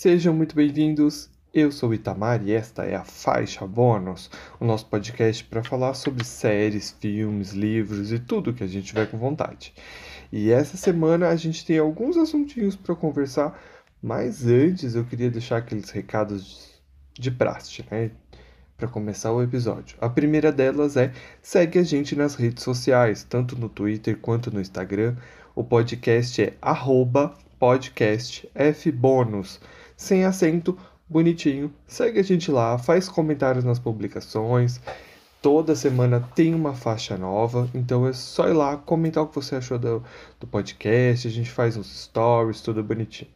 Sejam muito bem-vindos. Eu sou Itamar e esta é a Faixa Bônus, o nosso podcast para falar sobre séries, filmes, livros e tudo que a gente tiver com vontade. E essa semana a gente tem alguns assuntinhos para conversar, mas antes eu queria deixar aqueles recados de praxe, né? Para começar o episódio. A primeira delas é segue a gente nas redes sociais, tanto no Twitter quanto no Instagram. O podcast é podcastfbônus, sem acento, bonitinho. Segue a gente lá, faz comentários nas publicações. Toda semana tem uma faixa nova, então é só ir lá comentar o que você achou do, do podcast. A gente faz uns stories, tudo bonitinho.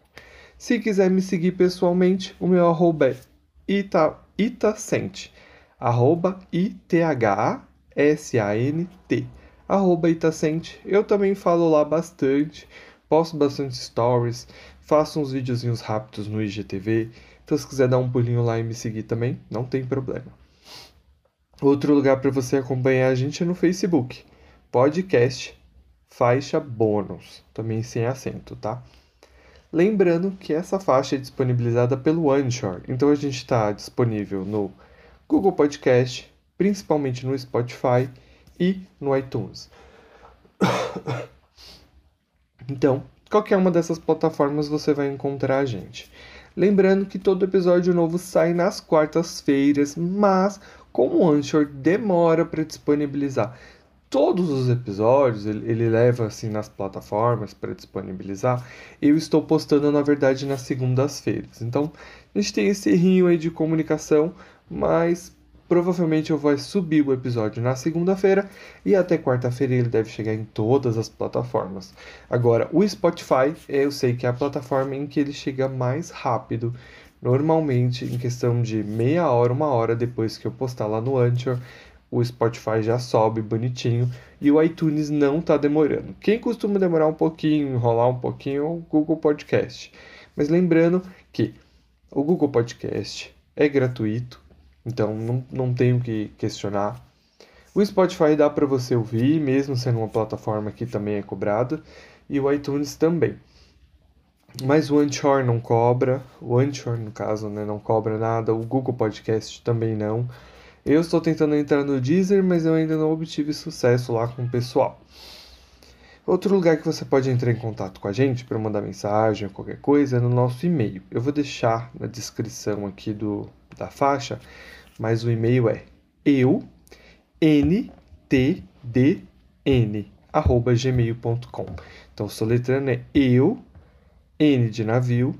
Se quiser me seguir pessoalmente, o meu arroba é ita, itacente, arroba I-T-H-A-S-A-N-T, arroba itacente. Eu também falo lá bastante, posto bastante stories, faço uns videozinhos rápidos no IGTV. Então, se quiser dar um pulinho lá e me seguir também, não tem problema. Outro lugar para você acompanhar a gente é no Facebook. Podcast Faixa Bônus, também sem acento, tá? Lembrando que essa faixa é disponibilizada pelo Anchor, então a gente está disponível no Google Podcast, principalmente no Spotify e no iTunes. Então, qualquer uma dessas plataformas você vai encontrar a gente. Lembrando que todo episódio novo sai nas quartas-feiras, mas como o Anchor demora para disponibilizar todos os episódios, ele, ele leva assim nas plataformas para disponibilizar, eu estou postando na verdade nas segundas-feiras. Então, a gente tem esse rinho aí de comunicação, mas provavelmente eu vou subir o episódio na segunda-feira e até quarta-feira ele deve chegar em todas as plataformas. Agora, o Spotify, eu sei que é a plataforma em que ele chega mais rápido. Normalmente, em questão de meia hora, uma hora depois que eu postar lá no Anchor, o Spotify já sobe bonitinho e o iTunes não está demorando. Quem costuma demorar um pouquinho, enrolar um pouquinho, é o Google Podcast. Mas lembrando que o Google Podcast é gratuito, então não, não tenho que questionar. O Spotify dá para você ouvir, mesmo sendo uma plataforma que também é cobrada, e o iTunes também. Mas o Anchor não cobra, o Anchor, no caso, né, não cobra nada, o Google Podcast também não. Eu estou tentando entrar no Deezer, mas eu ainda não obtive sucesso lá com o pessoal. Outro lugar que você pode entrar em contato com a gente para mandar mensagem ou qualquer coisa é no nosso e-mail. Eu vou deixar na descrição aqui do, da faixa, mas o e-mail é eu ntdn arroba gmail.com. Então, soletrando é eu, N de navio,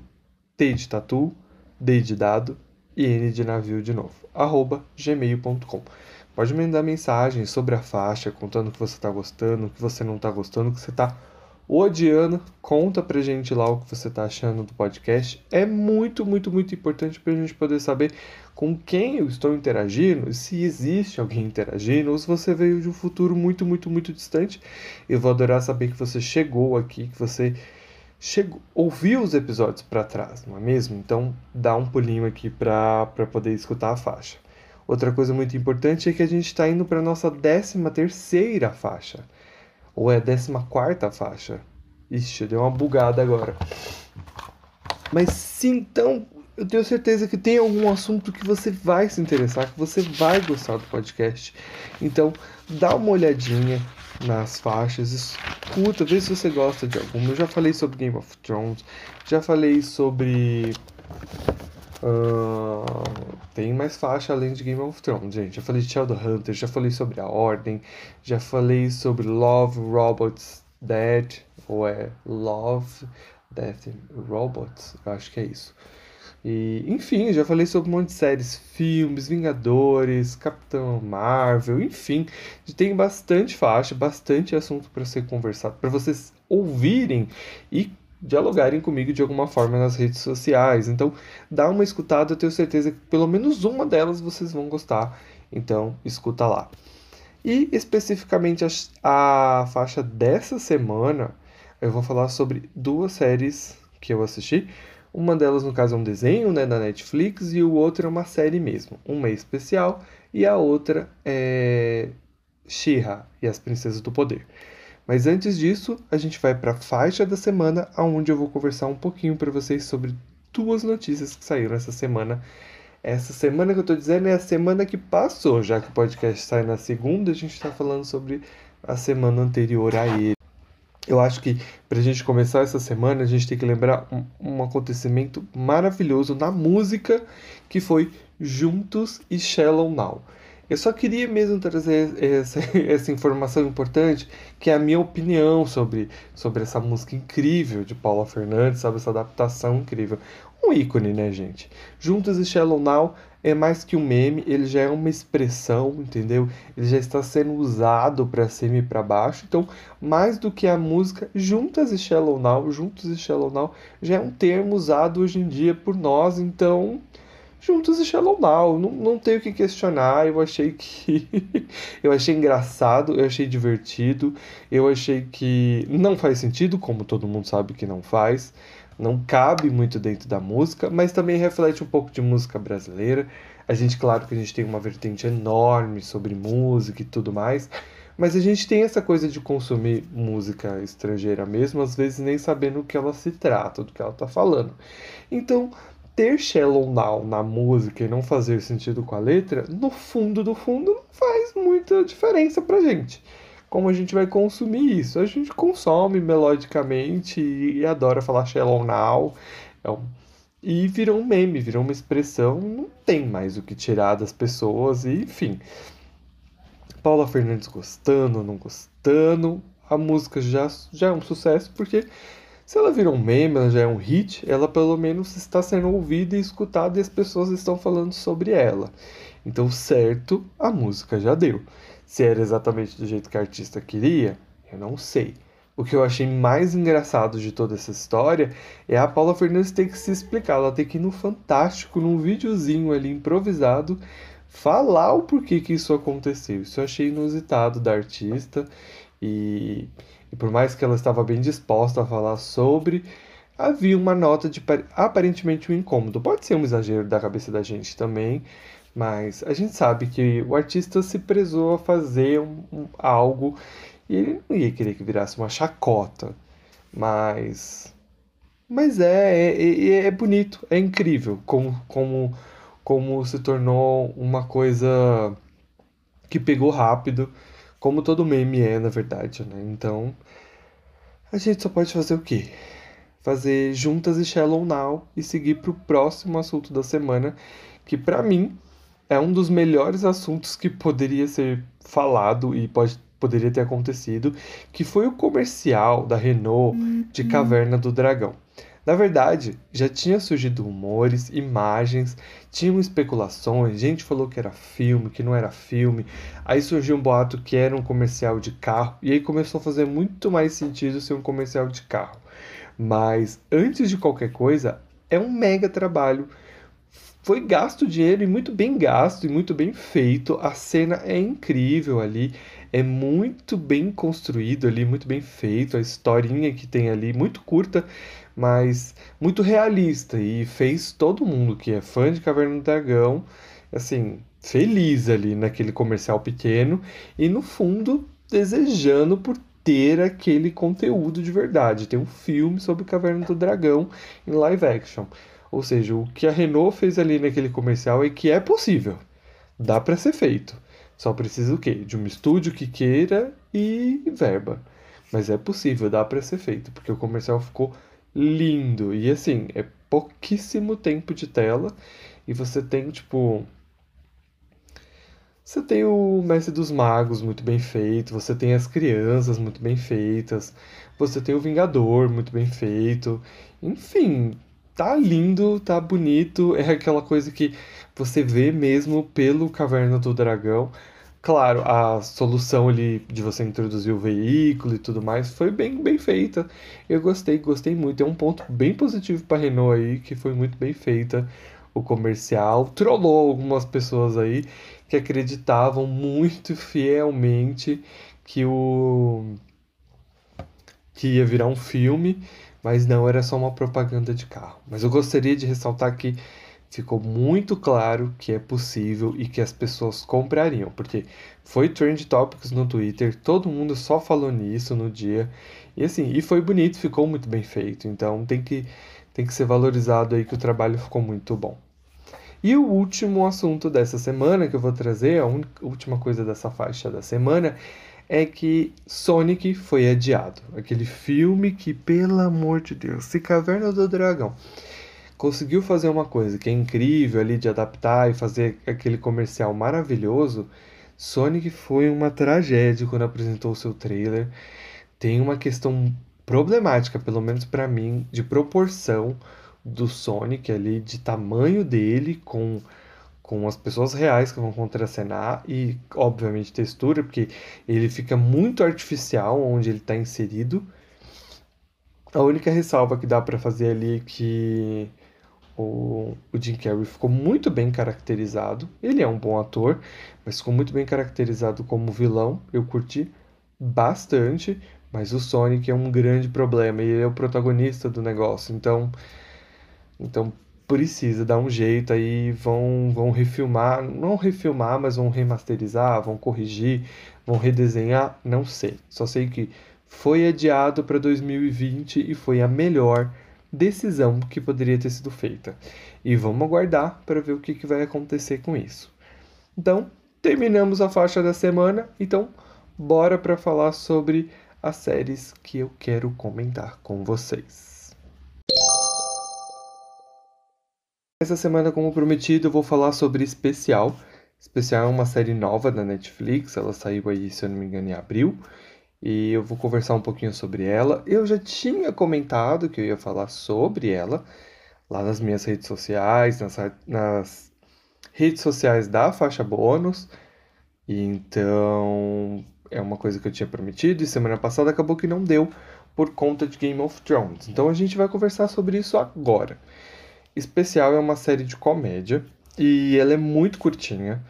T de tatu, D de dado e N de navio de novo, arroba gmail.com. Pode mandar mensagem sobre a faixa, contando o que você está gostando, o que você não está gostando, o que você está odiando. Conta pra gente lá o que você está achando do podcast. É muito, muito, muito importante para a gente poder saber com quem eu estou interagindo, se existe alguém interagindo, ou se você veio de um futuro muito, muito, muito distante. Eu vou adorar saber que você chegou aqui, que você chegou, ouviu os episódios para trás, não é mesmo? Então dá um pulinho aqui para poder escutar a faixa. Outra coisa muito importante é que a gente está indo para nossa 13 terceira faixa. Ou é a 14 quarta faixa. Ixi, deu uma bugada agora. Mas sim, então eu tenho certeza que tem algum assunto que você vai se interessar, que você vai gostar do podcast. Então, dá uma olhadinha nas faixas, escuta, vê se você gosta de alguma. Eu já falei sobre Game of Thrones, já falei sobre. Uh, tem mais faixa além de Game of Thrones, gente. Já falei de Hunter, já falei sobre a Ordem, já falei sobre Love, Robots, Dead, ou é Love, Death, Robots, eu acho que é isso. E, enfim, já falei sobre um monte de séries, filmes, Vingadores, Capitão Marvel, enfim, tem bastante faixa, bastante assunto para ser conversado, para vocês ouvirem e dialogarem comigo de alguma forma nas redes sociais. Então, dá uma escutada, eu tenho certeza que pelo menos uma delas vocês vão gostar. Então, escuta lá. E especificamente a, a faixa dessa semana, eu vou falar sobre duas séries que eu assisti. Uma delas, no caso, é um desenho né, da Netflix e o outro é uma série mesmo. Uma é especial e a outra é She-Ra e as Princesas do Poder. Mas antes disso, a gente vai para a faixa da semana, onde eu vou conversar um pouquinho para vocês sobre duas notícias que saíram essa semana. Essa semana que eu tô dizendo é a semana que passou, já que o podcast sai na segunda, a gente tá falando sobre a semana anterior a ele. Eu acho que para a gente começar essa semana, a gente tem que lembrar um, um, acontecimento maravilhoso na música que foi Juntos e Shallow Now. Eu só queria mesmo trazer essa, essa informação importante, que é a minha opinião sobre, sobre essa música incrível de Paula Fernandes, sabe? Essa adaptação incrível. Um ícone, né, gente? Juntos e Shallow Now é mais que um meme, ele já é uma expressão, entendeu? Ele já está sendo usado para cima e para baixo. Então, mais do que a música, Juntas e Shallow Now, Juntos e Shallow Now já é um termo usado hoje em dia por nós, então juntos e Shallow Now. Não, não tenho o que questionar. Eu achei que. eu achei engraçado, eu achei divertido. Eu achei que não faz sentido, como todo mundo sabe que não faz. Não cabe muito dentro da música, mas também reflete um pouco de música brasileira. A gente, claro que a gente tem uma vertente enorme sobre música e tudo mais. Mas a gente tem essa coisa de consumir música estrangeira mesmo, às vezes nem sabendo o que ela se trata, do que ela está falando. Então, ter Shallow Now na música e não fazer sentido com a letra, no fundo do fundo não faz muita diferença pra gente. Como a gente vai consumir isso? A gente consome melodicamente e, adora falar Shallow Now. É e virou um meme, virou uma expressão, não tem mais o que tirar das pessoas, e enfim. Paula Fernandes gostando, não gostando, a música já, já é um sucesso, porque se ela virou um meme, ela já é um hit, ela pelo menos está sendo ouvida e escutada e as pessoas estão falando sobre ela. Então, certo, a música já deu. Se era exatamente do jeito que a artista queria, eu não sei. O que eu achei mais engraçado de toda essa história é a Paula Fernandes ter que se explicar. Ela tem que ir no Fantástico, num videozinho ali improvisado, falar o porquê que isso aconteceu. Isso eu achei inusitado da artista e e por mais que ela estava bem disposta a falar sobre, havia uma nota de aparentemente um incômodo. Pode ser um exagero da cabeça da gente também, mas a gente sabe que o artista se prezou a fazer um, um, algo e ele não ia querer que virasse uma chacota. Mas. Mas é, é, é, é bonito, é incrível como, como, como se tornou uma coisa que pegou rápido como todo meme é, na verdade, né? Então, a gente só pode fazer o quê? Fazer juntas e Shallow Now e seguir para o próximo assunto da semana, que para mim é um dos melhores assuntos que poderia ser falado e pode, poderia ter acontecido, que foi o comercial da Renault de uhum. Caverna do Dragão. Na verdade, já tinha surgido rumores, imagens, tinham especulações, gente falou que era filme, que não era filme. Aí surgiu um boato que era um comercial de carro, e aí começou a fazer muito mais sentido ser um comercial de carro. Mas antes de qualquer coisa, é um mega trabalho. Foi gasto dinheiro e muito bem gasto e muito bem feito. A cena é incrível ali, é muito bem construído ali, muito bem feito. A historinha que tem ali, muito curta, mas muito realista e fez todo mundo que é fã de Caverna do Dragão, assim, feliz ali naquele comercial pequeno e no fundo desejando por ter aquele conteúdo de verdade, ter um filme sobre Caverna do Dragão em live action. Ou seja, o que a Renault fez ali naquele comercial é que é possível. Dá para ser feito. Só precisa o quê? De um estúdio que queira e verba. Mas é possível, dá para ser feito, porque o comercial ficou lindo. E assim, é pouquíssimo tempo de tela e você tem, tipo. Você tem o Mestre dos Magos muito bem feito, você tem as crianças muito bem feitas, você tem o Vingador muito bem feito. Enfim, tá lindo, tá bonito, é aquela coisa que você vê mesmo pelo Caverna do Dragão. Claro, a solução ali de você introduzir o veículo e tudo mais foi bem, bem feita. Eu gostei, gostei muito. É um ponto bem positivo para Renault aí, que foi muito bem feita o comercial. Trollou algumas pessoas aí que acreditavam muito fielmente que o que ia virar um filme, mas não era só uma propaganda de carro. Mas eu gostaria de ressaltar que ficou muito claro que é possível e que as pessoas comprariam, porque foi trend topics no Twitter, todo mundo só falou nisso no dia. E assim, e foi bonito, ficou muito bem feito. Então tem que tem que ser valorizado aí que o trabalho ficou muito bom. E o último assunto dessa semana que eu vou trazer, a última coisa dessa faixa da semana, é que Sonic foi adiado. Aquele filme que, pelo amor de Deus, se Caverna do Dragão conseguiu fazer uma coisa que é incrível ali de adaptar e fazer aquele comercial maravilhoso, Sonic foi uma tragédia quando apresentou o seu trailer. Tem uma questão problemática, pelo menos para mim, de proporção do Sonic ali, de tamanho dele com com as pessoas reais que vão contracenar e, obviamente, textura, porque ele fica muito artificial onde ele está inserido. A única ressalva que dá para fazer ali é que o, o Jim Carrey ficou muito bem caracterizado. Ele é um bom ator, mas ficou muito bem caracterizado como vilão. Eu curti bastante, mas o Sonic é um grande problema e ele é o protagonista do negócio. Então, então precisa dar um jeito aí, vão, vão refilmar, não refilmar, mas vão remasterizar, vão corrigir, vão redesenhar, não sei. Só sei que foi adiado para 2020 e foi a melhor decisão que poderia ter sido feita. E vamos aguardar para ver o que, que vai acontecer com isso. Então, terminamos a faixa da semana, então bora para falar sobre as séries que eu quero comentar com vocês. Essa semana, como prometido, eu vou falar sobre Especial. Especial é uma série nova da Netflix, ela saiu aí, se eu não me engano, em abril. E eu vou conversar um pouquinho sobre ela. Eu já tinha comentado que eu ia falar sobre ela lá nas minhas redes sociais, nas, nas redes sociais da faixa bônus. E então é uma coisa que eu tinha prometido e semana passada acabou que não deu por conta de Game of Thrones. Então a gente vai conversar sobre isso agora. Especial é uma série de comédia e ela é muito curtinha.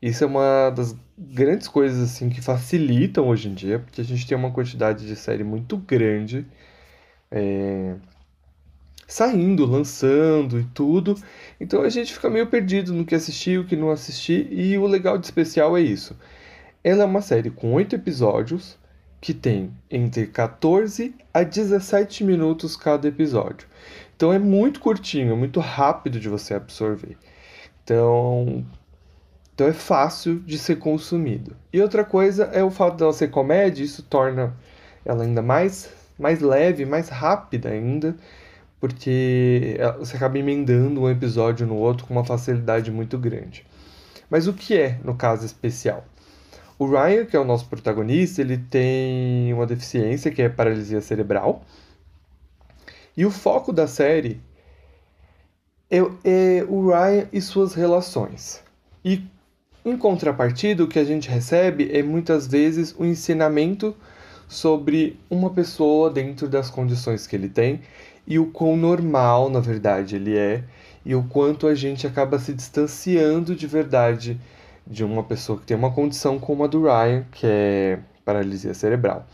Isso é uma das grandes coisas assim que facilitam hoje em dia, porque a gente tem uma quantidade de série muito grande é, saindo, lançando e tudo. Então a gente fica meio perdido no que assistir, o que não assistir. E o legal de especial é isso. Ela é uma série com oito episódios que tem entre 14 a 17 minutos cada episódio. Então é muito curtinho, muito rápido de você absorver. Então, então é fácil de ser consumido. E outra coisa é o fato dela ser comédia, isso torna ela ainda mais, mais leve, mais rápida ainda, porque você acaba emendando um episódio no outro com uma facilidade muito grande. Mas o que é, no caso especial? O Ryan, que é o nosso protagonista, ele tem uma deficiência que é paralisia cerebral. E o foco da série é, é o Ryan e suas relações. E em contrapartida, o que a gente recebe é muitas vezes o um ensinamento sobre uma pessoa dentro das condições que ele tem e o quão normal, na verdade, ele é e o quanto a gente acaba se distanciando de verdade de uma pessoa que tem uma condição como a do Ryan, que é paralisia cerebral.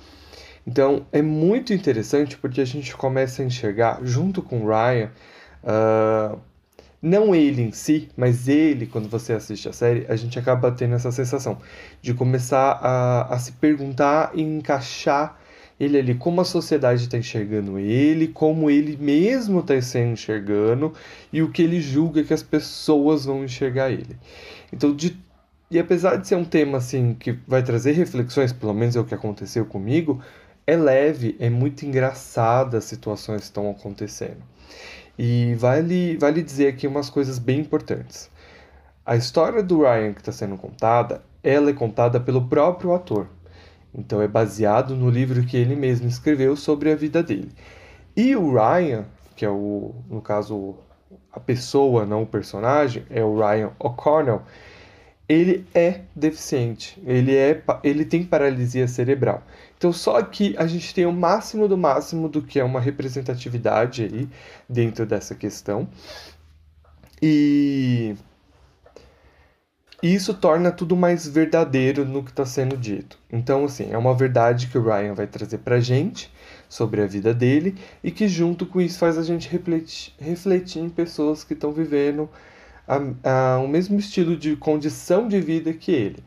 Então é muito interessante porque a gente começa a enxergar, junto com o Ryan, uh, não ele em si, mas ele, quando você assiste a série, a gente acaba tendo essa sensação de começar a, a se perguntar e encaixar ele ali, como a sociedade está enxergando ele, como ele mesmo está se enxergando e o que ele julga que as pessoas vão enxergar ele. Então, de e apesar de ser um tema assim que vai trazer reflexões, pelo menos é o que aconteceu comigo, é leve, é muito engraçada as situações que estão acontecendo. E vale, vale dizer aqui umas coisas bem importantes. A história do Ryan que está sendo contada, ela é contada pelo próprio ator. Então é baseado no livro que ele mesmo escreveu sobre a vida dele. E o Ryan, que é o, no caso, a pessoa, não o personagem, é o Ryan O'Connell, ele é deficiente, ele, é, ele tem paralisia cerebral. Então, só que a gente tem o máximo do máximo do que é uma representatividade aí dentro dessa questão. E isso torna tudo mais verdadeiro no que está sendo dito. Então, assim, é uma verdade que o Ryan vai trazer pra gente sobre a vida dele e que, junto com isso, faz a gente refletir, refletir em pessoas que estão vivendo a, a, o mesmo estilo de condição de vida que ele.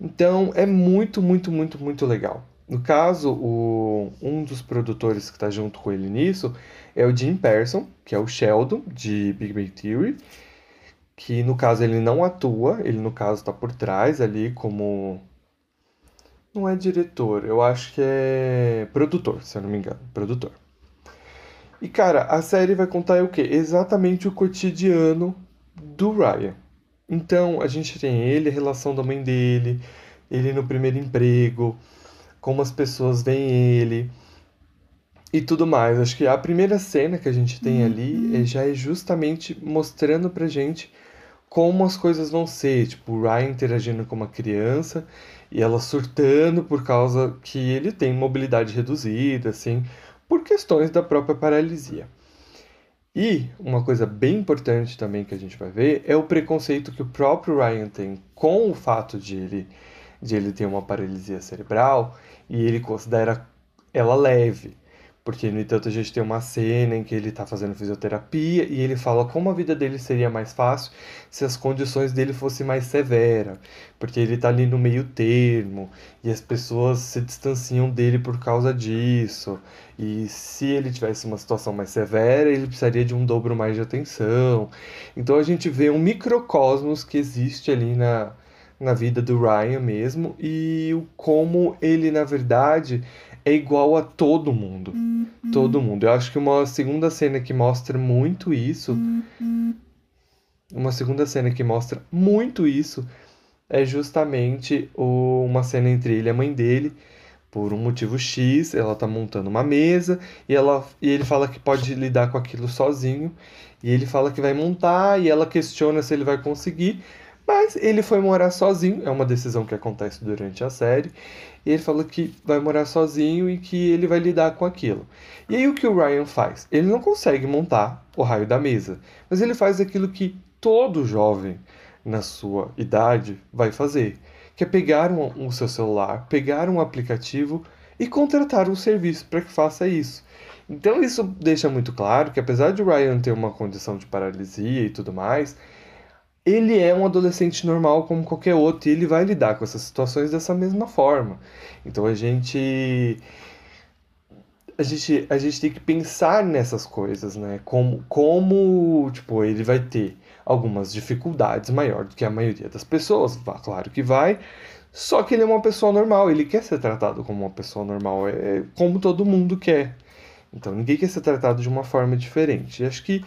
Então é muito, muito, muito, muito legal. No caso, o, um dos produtores que está junto com ele nisso é o Jim Person, que é o Sheldon de Big Bang Theory, que no caso ele não atua, ele no caso está por trás ali como não é diretor, eu acho que é produtor, se eu não me engano, produtor. E cara, a série vai contar o quê? Exatamente o cotidiano do Ryan. Então, a gente tem ele, a relação da mãe dele, ele no primeiro emprego, como as pessoas veem ele e tudo mais. Acho que a primeira cena que a gente tem ali é, já é justamente mostrando pra gente como as coisas vão ser, tipo, o Ryan interagindo com uma criança e ela surtando por causa que ele tem mobilidade reduzida, assim, por questões da própria paralisia. E uma coisa bem importante também que a gente vai ver é o preconceito que o próprio Ryan tem com o fato de ele, de ele ter uma paralisia cerebral e ele considera ela leve. Porque, no entanto, a gente tem uma cena em que ele está fazendo fisioterapia e ele fala como a vida dele seria mais fácil se as condições dele fossem mais severas. Porque ele está ali no meio termo e as pessoas se distanciam dele por causa disso. E se ele tivesse uma situação mais severa, ele precisaria de um dobro mais de atenção. Então a gente vê um microcosmos que existe ali na, na vida do Ryan mesmo e o como ele, na verdade é igual a todo mundo. Uhum. Todo mundo. Eu acho que uma segunda cena que mostra muito isso. Uhum. Uma segunda cena que mostra muito isso é justamente o, uma cena entre ele e a mãe dele. Por um motivo X, ela tá montando uma mesa e, ela, e ele fala que pode lidar com aquilo sozinho. E ele fala que vai montar e ela questiona se ele vai conseguir. Mas ele foi morar sozinho, é uma decisão que acontece durante a série. E ele falou que vai morar sozinho e que ele vai lidar com aquilo. E aí o que o Ryan faz? Ele não consegue montar o raio da mesa, mas ele faz aquilo que todo jovem na sua idade vai fazer, que é pegar um, seu celular, pegar um aplicativo e contratar um serviço para que faça isso. Então isso deixa muito claro que apesar de o Ryan ter uma condição de paralisia e tudo mais, ele é um adolescente normal como qualquer outro e ele vai lidar com essas situações dessa mesma forma. Então a gente a gente, a gente tem que pensar nessas coisas, né? Como, como tipo, ele vai ter algumas dificuldades maior do que a maioria das pessoas, claro que vai. Só que ele é uma pessoa normal, ele quer ser tratado como uma pessoa normal, é, é como todo mundo quer. Então ninguém quer ser tratado de uma forma diferente. E acho que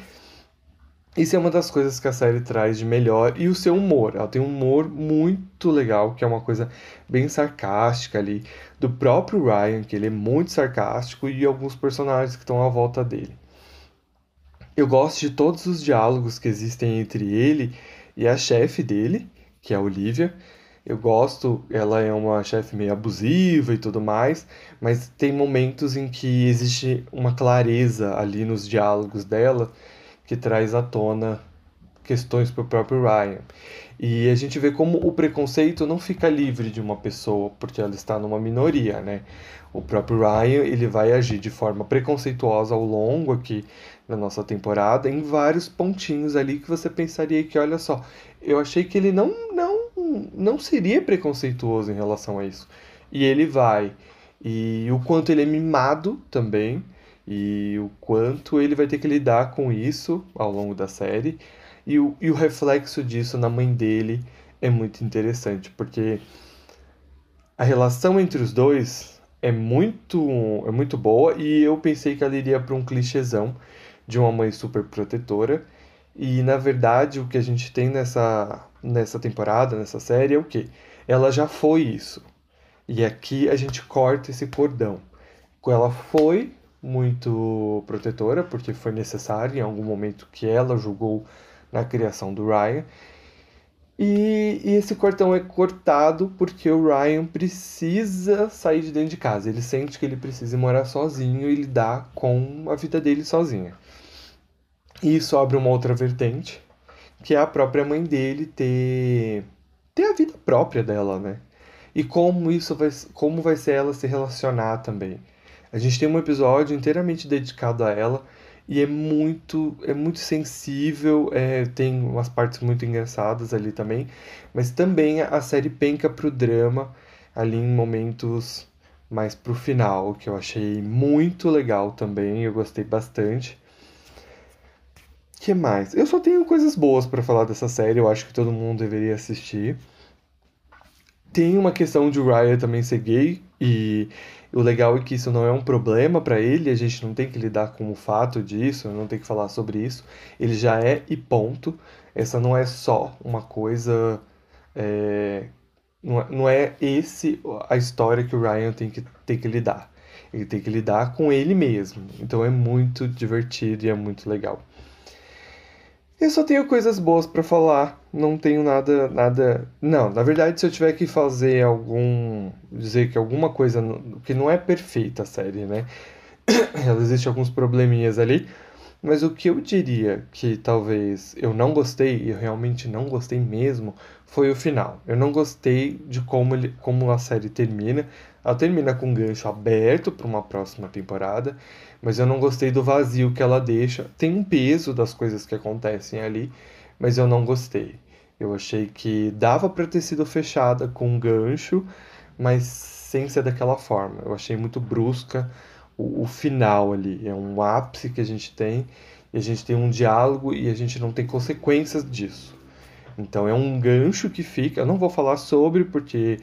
isso é uma das coisas que a série traz de melhor. E o seu humor. Ela tem um humor muito legal, que é uma coisa bem sarcástica ali. Do próprio Ryan, que ele é muito sarcástico, e alguns personagens que estão à volta dele. Eu gosto de todos os diálogos que existem entre ele e a chefe dele, que é a Olivia. Eu gosto, ela é uma chefe meio abusiva e tudo mais, mas tem momentos em que existe uma clareza ali nos diálogos dela que traz à tona questões para o próprio Ryan. E a gente vê como o preconceito não fica livre de uma pessoa porque ela está numa minoria, né? O próprio Ryan, ele vai agir de forma preconceituosa ao longo aqui da nossa temporada em vários pontinhos ali que você pensaria que, olha só, eu achei que ele não não não seria preconceituoso em relação a isso. E ele vai. E o quanto ele é mimado também e o quanto ele vai ter que lidar com isso ao longo da série. E o, e o reflexo disso na mãe dele é muito interessante, porque a relação entre os dois é muito, é muito boa e eu pensei que ela iria para um clichêzão de uma mãe super protetora. E na verdade o que a gente tem nessa, nessa temporada, nessa série, é o que? Ela já foi isso. E aqui a gente corta esse cordão. Ela foi muito protetora, porque foi necessário em algum momento que ela julgou na criação do Ryan. E, e, esse cortão é cortado porque o Ryan precisa sair de dentro de casa. Ele sente que ele precisa morar sozinho e lidar com a vida dele sozinha. E isso abre uma outra vertente, que é a própria mãe dele ter, ter a vida própria dela, né? E como isso vai, como vai ser ela se relacionar também. A gente tem um episódio inteiramente dedicado a ela e é muito é muito sensível, é, tem umas partes muito engraçadas ali também, mas também a série penca pro drama ali em momentos mais pro final, que eu achei muito legal também, eu gostei bastante. que mais? Eu só tenho coisas boas para falar dessa série, eu acho que todo mundo deveria assistir. Tem uma questão de Ryan também ser gay, e o legal é que isso não é um problema para ele, a gente não tem que lidar com o fato disso, não tem que falar sobre isso. Ele já é e ponto. Essa não é só uma coisa é, não, é, não é esse a história que o Ryan tem que, tem que lidar. Ele tem que lidar com ele mesmo. Então é muito divertido e é muito legal. Eu só tenho coisas boas para falar, não tenho nada, nada. Não, na verdade, se eu tiver que fazer algum, dizer que alguma coisa que não é perfeita a série, né? Ela existe alguns probleminhas ali, mas o que eu diria que talvez eu não gostei, e eu realmente não gostei mesmo, foi o final. Eu não gostei de como, ele, como a série termina. Ela termina com um gancho aberto para uma próxima temporada, mas eu não gostei do vazio que ela deixa. Tem um peso das coisas que acontecem ali, mas eu não gostei. Eu achei que dava para ter sido fechada com um gancho, mas sem ser daquela forma. Eu achei muito brusca o, o final ali. É um ápice que a gente tem e a gente tem um diálogo e a gente não tem consequências disso. Então é um gancho que fica. Eu não vou falar sobre porque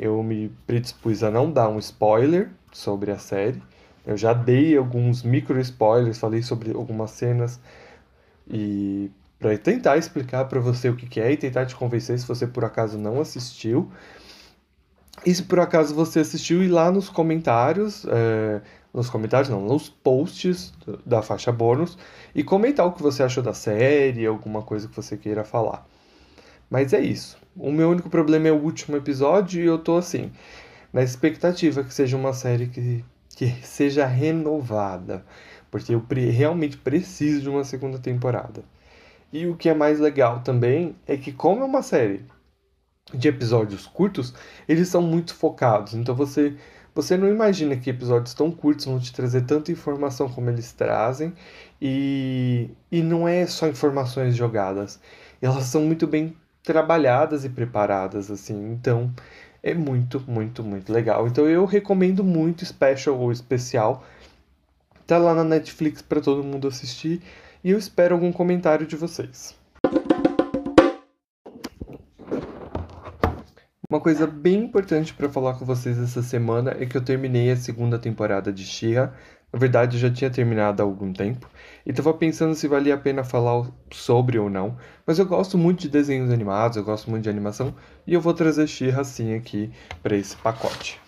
eu me predispus a não dar um spoiler sobre a série. Eu já dei alguns micro spoilers, falei sobre algumas cenas e para tentar explicar para você o que, que é e tentar te convencer se você por acaso não assistiu. E se por acaso você assistiu, ir lá nos comentários, é, nos comentários, não, nos posts da faixa bônus e comentar o que você achou da série, alguma coisa que você queira falar. Mas é isso. O meu único problema é o último episódio e eu tô assim, na expectativa que seja uma série que, que seja renovada, porque eu pre realmente preciso de uma segunda temporada. E o que é mais legal também é que, como é uma série de episódios curtos, eles são muito focados. Então você você não imagina que episódios tão curtos vão te trazer tanta informação como eles trazem, e, e não é só informações jogadas, elas são muito bem trabalhadas e preparadas, assim, então é muito, muito, muito legal. Então eu recomendo muito Special ou Especial, tá lá na Netflix para todo mundo assistir, e eu espero algum comentário de vocês. Uma coisa bem importante para falar com vocês essa semana é que eu terminei a segunda temporada de She-Ra. Na verdade, eu já tinha terminado há algum tempo e estava pensando se valia a pena falar sobre ou não. Mas eu gosto muito de desenhos animados, eu gosto muito de animação e eu vou trazer She-Ra sim aqui para esse pacote.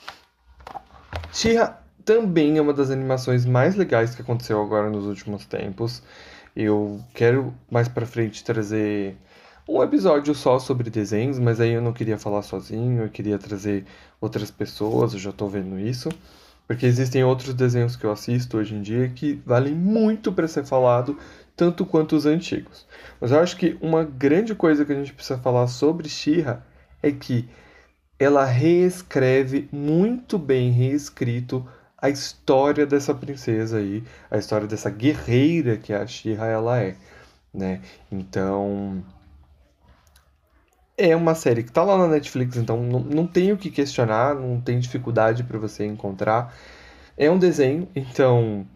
She-Ra também é uma das animações mais legais que aconteceu agora nos últimos tempos. Eu quero mais para frente trazer um episódio só sobre desenhos, mas aí eu não queria falar sozinho, eu queria trazer outras pessoas, eu já tô vendo isso. Porque existem outros desenhos que eu assisto hoje em dia que valem muito para ser falado, tanto quanto os antigos. Mas eu acho que uma grande coisa que a gente precisa falar sobre Shira é que ela reescreve muito bem reescrito a história dessa princesa aí, a história dessa guerreira que a Shira ela é, né? Então, é uma série que está lá na Netflix, então não, não tem o que questionar, não tem dificuldade para você encontrar. É um desenho, então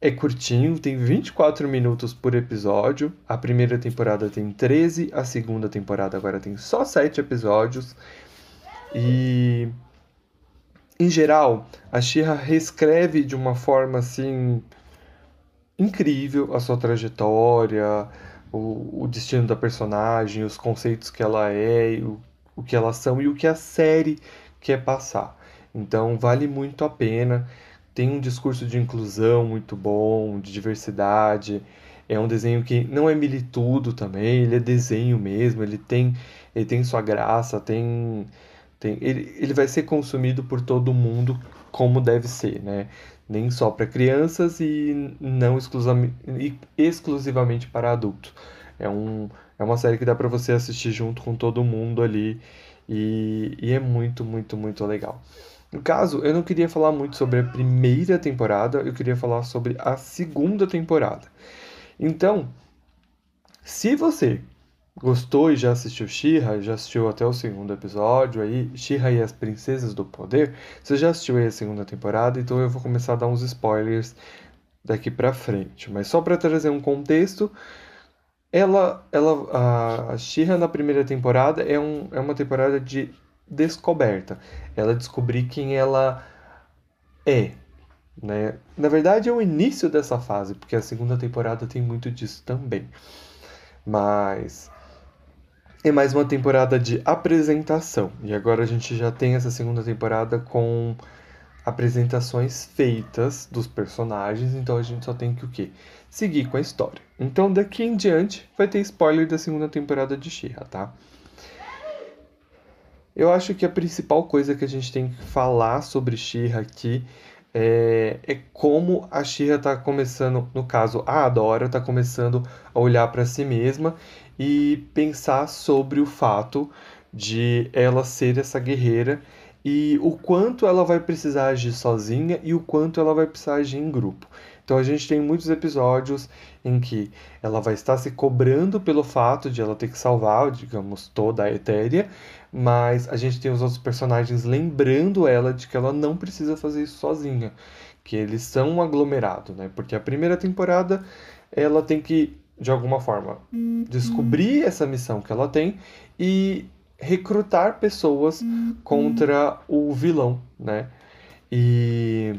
é curtinho, tem 24 minutos por episódio. A primeira temporada tem 13, a segunda temporada agora tem só 7 episódios. E em geral, a Shira reescreve de uma forma assim incrível a sua trajetória, o, o destino da personagem, os conceitos que ela é, o, o que elas são e o que a série quer passar. Então vale muito a pena. Tem um discurso de inclusão muito bom, de diversidade. É um desenho que não é militudo também, ele é desenho mesmo, ele tem, ele tem sua graça, tem, tem ele, ele vai ser consumido por todo mundo como deve ser, né? Nem só para crianças e não exclusivamente para adultos. É, um, é uma série que dá para você assistir junto com todo mundo ali e, e é muito, muito, muito legal. No caso, eu não queria falar muito sobre a primeira temporada, eu queria falar sobre a segunda temporada. Então, se você gostou e já assistiu She-Ra, já assistiu até o segundo episódio aí, She-Ra e as Princesas do Poder, você já assistiu aí a segunda temporada, então eu vou começar a dar uns spoilers daqui para frente. Mas só para trazer um contexto, ela, ela, a She-Ra na primeira temporada é, um, é uma temporada de descoberta. Ela descobrir quem ela é, né? Na verdade é o início dessa fase, porque a segunda temporada tem muito disso também. Mas é mais uma temporada de apresentação. E agora a gente já tem essa segunda temporada com apresentações feitas dos personagens, então a gente só tem que o quê? Seguir com a história. Então daqui em diante vai ter spoiler da segunda temporada de She-Ra, tá? Eu acho que a principal coisa que a gente tem que falar sobre She-Ra aqui é, é, como a Shira está começando, no caso, a Adora está começando a olhar para si mesma e pensar sobre o fato de ela ser essa guerreira e o quanto ela vai precisar agir sozinha e o quanto ela vai precisar agir em grupo. Então a gente tem muitos episódios em que ela vai estar se cobrando pelo fato de ela ter que salvar, digamos, toda a Etéria, mas a gente tem os outros personagens lembrando ela de que ela não precisa fazer isso sozinha, que eles são um aglomerado, né? Porque a primeira temporada ela tem que de alguma forma descobrir essa missão que ela tem e recrutar pessoas contra o vilão, né? E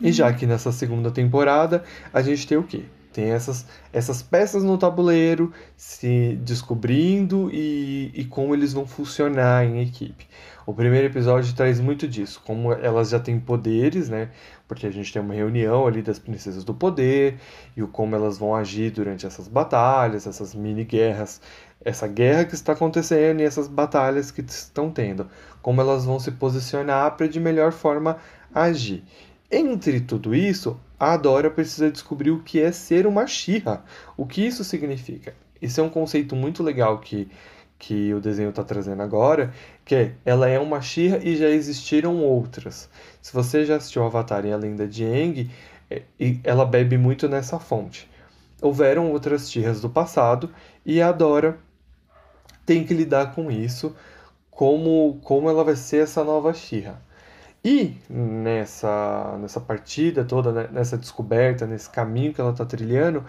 e já que nessa segunda temporada a gente tem o quê? Tem essas, essas peças no tabuleiro se descobrindo e, e como eles vão funcionar em equipe. O primeiro episódio traz muito disso, como elas já têm poderes, né? Porque a gente tem uma reunião ali das princesas do poder e o como elas vão agir durante essas batalhas, essas mini guerras, essa guerra que está acontecendo e essas batalhas que estão tendo, como elas vão se posicionar para de melhor forma agir. Entre tudo isso, a Dora precisa descobrir o que é ser uma Shira, o que isso significa. Isso é um conceito muito legal que, que o desenho está trazendo agora, que ela é uma Shira e já existiram outras. Se você já assistiu Avatar e a Lenda de Aang, é, ela bebe muito nessa fonte. Houveram outras Shiras do passado e a Dora tem que lidar com isso, como, como ela vai ser essa nova Shira. E nessa, nessa partida toda, né, nessa descoberta, nesse caminho que ela está trilhando,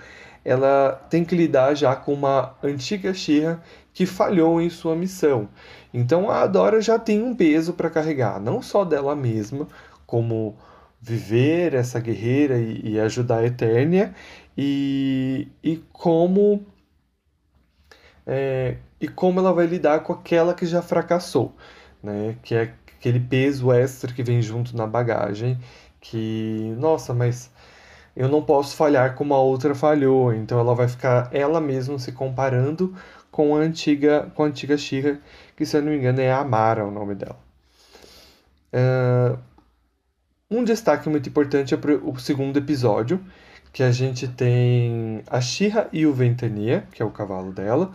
ela tem que lidar já com uma antiga Shira que falhou em sua missão. Então a Adora já tem um peso para carregar, não só dela mesma, como viver essa guerreira e, e ajudar a Eternia, e, e como é, e como ela vai lidar com aquela que já fracassou, né? Que é aquele peso extra que vem junto na bagagem, que, nossa, mas eu não posso falhar como a outra falhou, então ela vai ficar ela mesma se comparando com a antiga, com a antiga Shira, que se eu não me engano é Amara o nome dela. Uh, um destaque muito importante é o segundo episódio, que a gente tem a Shira e o Ventania, que é o cavalo dela,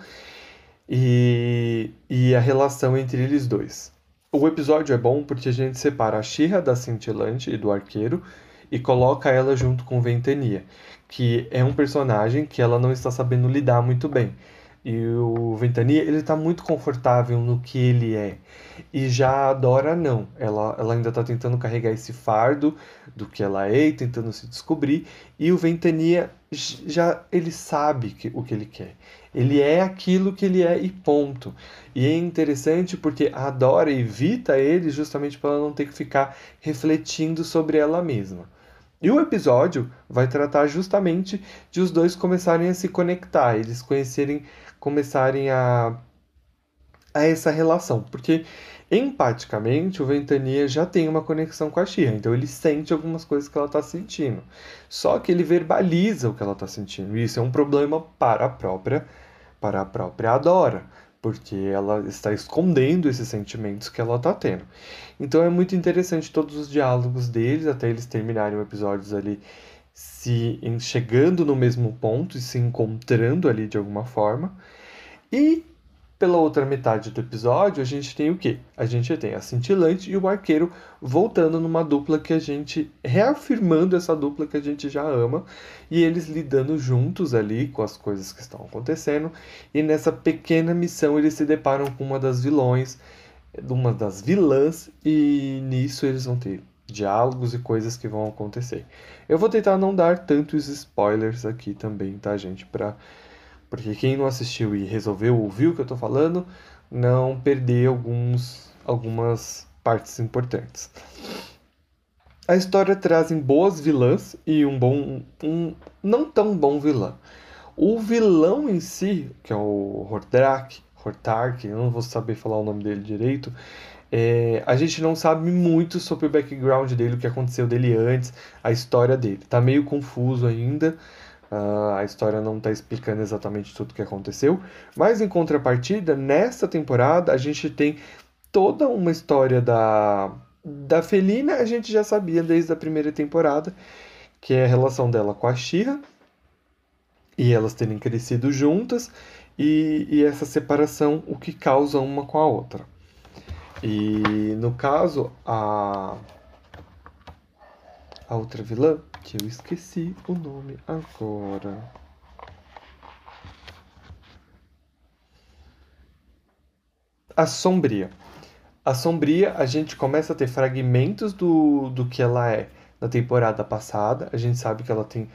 e, e a relação entre eles dois. O episódio é bom porque a gente separa a Shira da cintilante e do arqueiro e coloca ela junto com Ventania, que é um personagem que ela não está sabendo lidar muito bem. E o Ventania, ele está muito confortável no que ele é. E já a Dora não. Ela, ela ainda está tentando carregar esse fardo do que ela é e tentando se descobrir. E o Ventania já ele sabe que, o que ele quer. Ele é aquilo que ele é e ponto. E é interessante porque a Dora evita ele justamente para ela não ter que ficar refletindo sobre ela mesma. E o episódio vai tratar justamente de os dois começarem a se conectar, eles conhecerem, começarem a a essa relação, porque empaticamente o Ventania já tem uma conexão com a Shira, então ele sente algumas coisas que ela está sentindo. Só que ele verbaliza o que ela está sentindo, e isso é um problema para a própria para a própria Adora, porque ela está escondendo esses sentimentos que ela está tendo. Então é muito interessante todos os diálogos deles até eles terminarem o episódio ali se chegando no mesmo ponto e se encontrando ali de alguma forma. E pela outra metade do episódio, a gente tem o quê? A gente tem a cintilante e o arqueiro voltando numa dupla que a gente. reafirmando essa dupla que a gente já ama, e eles lidando juntos ali com as coisas que estão acontecendo. E nessa pequena missão eles se deparam com uma das vilões, uma das vilãs, e nisso eles vão ter diálogos e coisas que vão acontecer. Eu vou tentar não dar tantos spoilers aqui também, tá, gente? Pra porque quem não assistiu e resolveu ouvir o que eu estou falando, não perder alguns, algumas partes importantes. A história traz boas vilãs e um bom. um não tão bom vilã. O vilão em si, que é o Hordrak, Hortark, eu não vou saber falar o nome dele direito, é, a gente não sabe muito sobre o background dele, o que aconteceu dele antes, a história dele. Tá meio confuso ainda. Uh, a história não está explicando exatamente tudo o que aconteceu, mas em contrapartida, nesta temporada a gente tem toda uma história da, da Felina, a gente já sabia desde a primeira temporada, que é a relação dela com a Shira e elas terem crescido juntas e, e essa separação, o que causa uma com a outra. E no caso, a, a outra vilã que eu esqueci o nome agora. A Sombria. A Sombria, a gente começa a ter fragmentos do, do que ela é na temporada passada. A gente sabe que ela tem.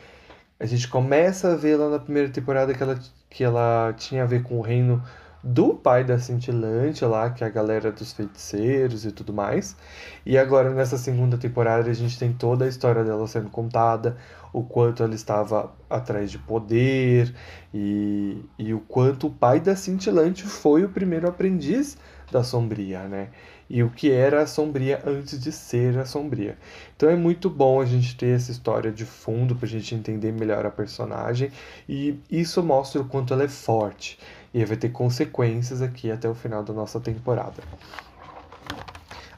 A gente começa a ver lá na primeira temporada que ela, que ela tinha a ver com o reino do pai da Cintilante lá, que é a galera dos feiticeiros e tudo mais. E agora nessa segunda temporada a gente tem toda a história dela sendo contada, o quanto ela estava atrás de poder e, e o quanto o pai da Cintilante foi o primeiro aprendiz da Sombria, né? E o que era a Sombria antes de ser a Sombria. Então é muito bom a gente ter essa história de fundo para a gente entender melhor a personagem e isso mostra o quanto ela é forte e vai ter consequências aqui até o final da nossa temporada.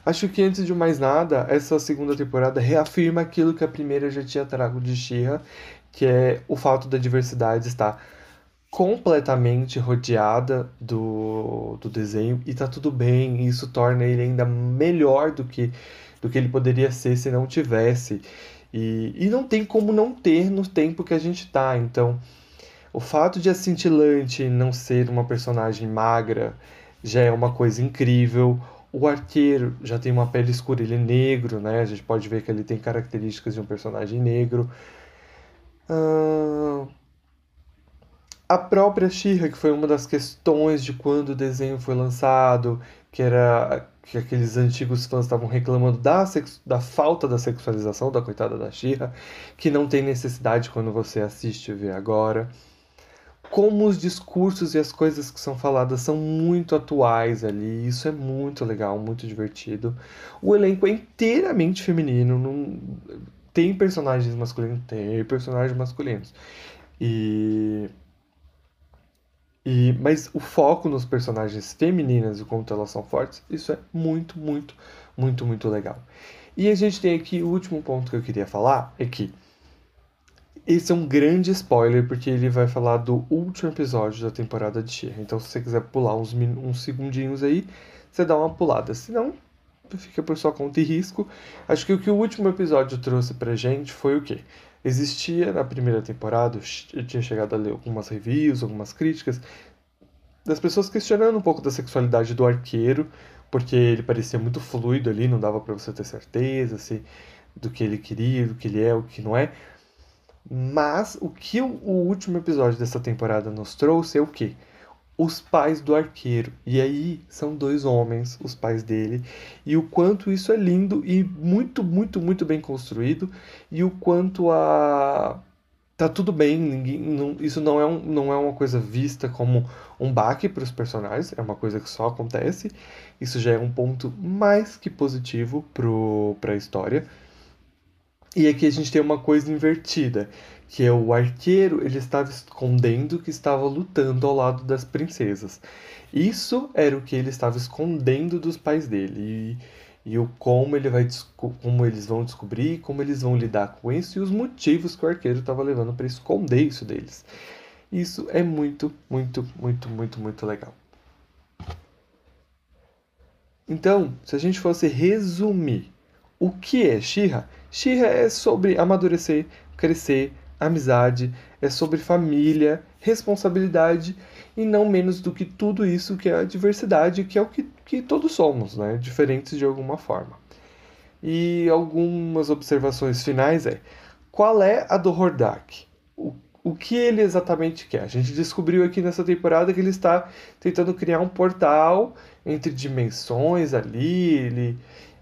Acho que antes de mais nada, essa segunda temporada reafirma aquilo que a primeira já tinha trago de Shira, que é o fato da diversidade estar completamente rodeada do, do desenho e tá tudo bem, e isso torna ele ainda melhor do que, do que ele poderia ser se não tivesse. E, e não tem como não ter no tempo que a gente tá, então o fato de a Cintilante não ser uma personagem magra já é uma coisa incrível. O arqueiro já tem uma pele escura, ele é negro, né? A gente pode ver que ele tem características de um personagem negro. Uh... A própria Shira, que foi uma das questões de quando o desenho foi lançado, que era que aqueles antigos fãs estavam reclamando da, da falta da sexualização da coitada da Shira, que não tem necessidade quando você assiste e vê agora como os discursos e as coisas que são faladas são muito atuais ali. Isso é muito legal, muito divertido. O elenco é inteiramente feminino. Não... Tem personagens masculinos? Tem personagens masculinos. E... e. Mas o foco nos personagens femininas e como elas são fortes, isso é muito, muito, muito, muito legal. E a gente tem aqui o último ponto que eu queria falar: é que esse é um grande spoiler, porque ele vai falar do último episódio da temporada de she Então, se você quiser pular uns, uns segundinhos aí, você dá uma pulada. Se não, fica por sua conta e risco. Acho que o que o último episódio trouxe pra gente foi o quê? Existia na primeira temporada, eu tinha chegado a ler algumas reviews, algumas críticas, das pessoas questionando um pouco da sexualidade do arqueiro, porque ele parecia muito fluido ali, não dava para você ter certeza se, do que ele queria, do que ele é, o que não é. Mas o que o, último episódio dessa temporada nos trouxe é o quê? Os pais do arqueiro. E aí são dois homens, os pais dele, e o quanto isso é lindo e muito, muito, muito bem construído, e o quanto a tá tudo bem, ninguém, não, isso não é, um, não é uma coisa vista como um baque para os personagens, é uma coisa que só acontece. Isso já é um ponto mais que positivo para a história. E aqui a gente tem uma coisa invertida, que é o arqueiro, ele estava escondendo que estava lutando ao lado das princesas. Isso era o que ele estava escondendo dos pais dele. E, e o como ele vai como eles vão descobrir, como eles vão lidar com isso e os motivos que o arqueiro estava levando para esconder isso deles. Isso é muito, muito, muito, muito, muito legal. Então, se a gente fosse resumir o que é Shira, Shira é sobre amadurecer, crescer, amizade, é sobre família, responsabilidade e não menos do que tudo isso que é a diversidade, que é o que, que todos somos, né? diferentes de alguma forma. E algumas observações finais é: qual é a do Hordak? O, o que ele exatamente quer? A gente descobriu aqui nessa temporada que ele está tentando criar um portal entre dimensões ali, ele,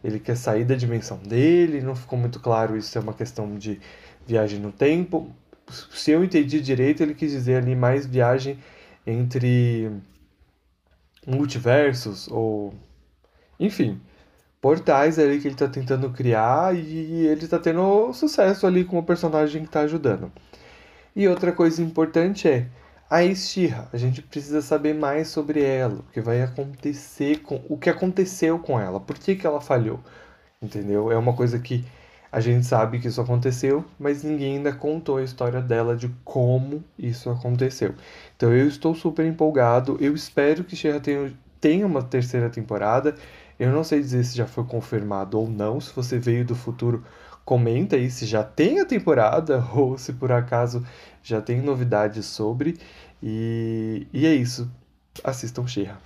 ele quer sair da dimensão dele, não ficou muito claro isso é uma questão de viagem no tempo. Se eu entendi direito, ele quis dizer ali mais viagem entre multiversos ou enfim, portais ali que ele está tentando criar e ele está tendo sucesso ali com o personagem que está ajudando. E outra coisa importante é a Estira. A gente precisa saber mais sobre ela, o que vai acontecer com o que aconteceu com ela, por que, que ela falhou, entendeu? É uma coisa que a gente sabe que isso aconteceu, mas ninguém ainda contou a história dela de como isso aconteceu. Então eu estou super empolgado. Eu espero que Shira tenha, tenha uma terceira temporada. Eu não sei dizer se já foi confirmado ou não. Se você veio do futuro, comenta aí se já tem a temporada ou se por acaso já tem novidades sobre. E, e é isso. Assistam Shira.